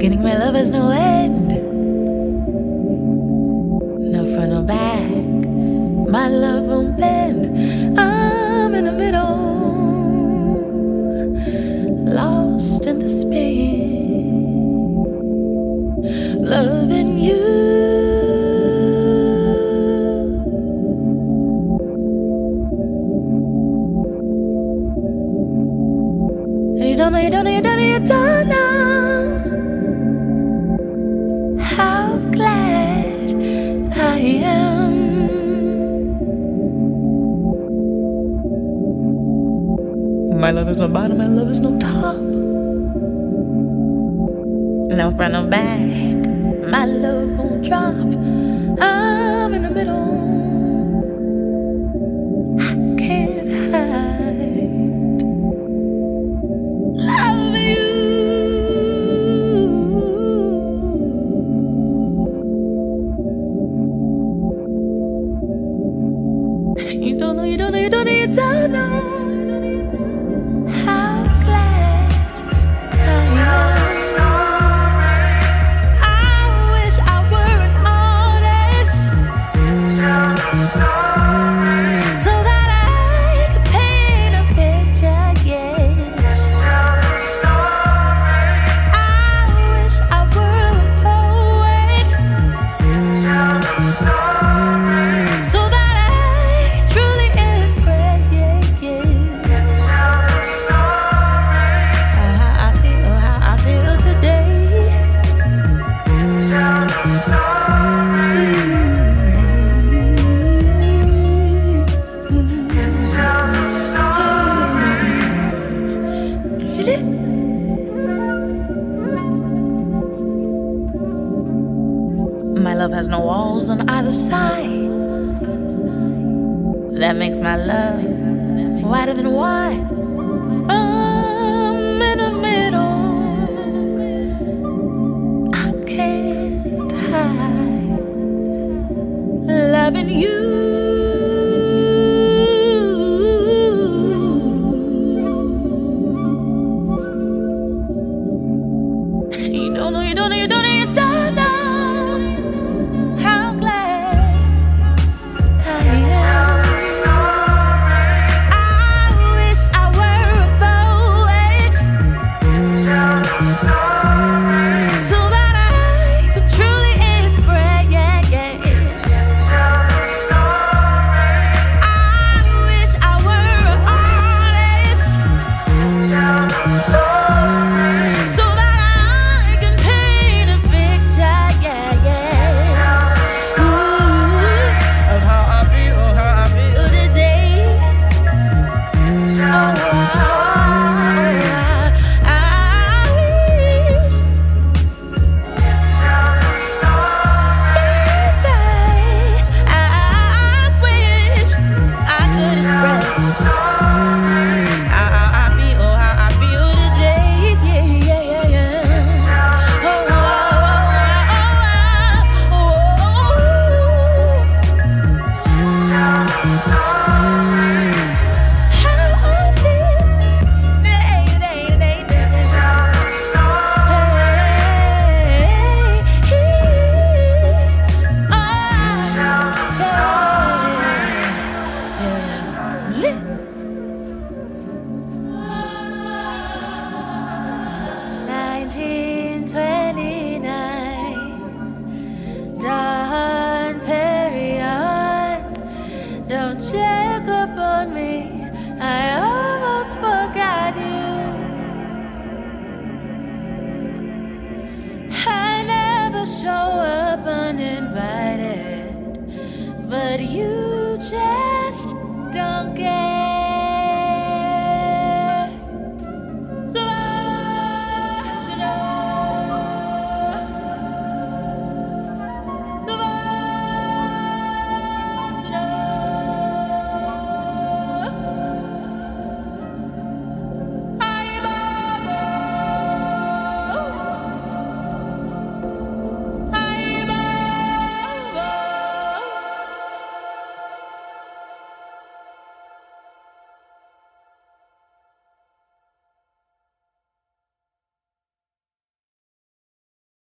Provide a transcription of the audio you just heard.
Beginning, my love has no end. No front, no back. My love. My love is no bottom, my love is no top. No front, no back. My love won't drop. I'm in the middle. I can't hide. Love you. You don't know, you don't know, you don't know, you don't know. My love has no walls on either side. That makes my love wider than wide. Oh. Really? Nineteen twenty-nine. Dom Perignon, don't check up on me. I almost forgot you. I never show up uninvited, but you check.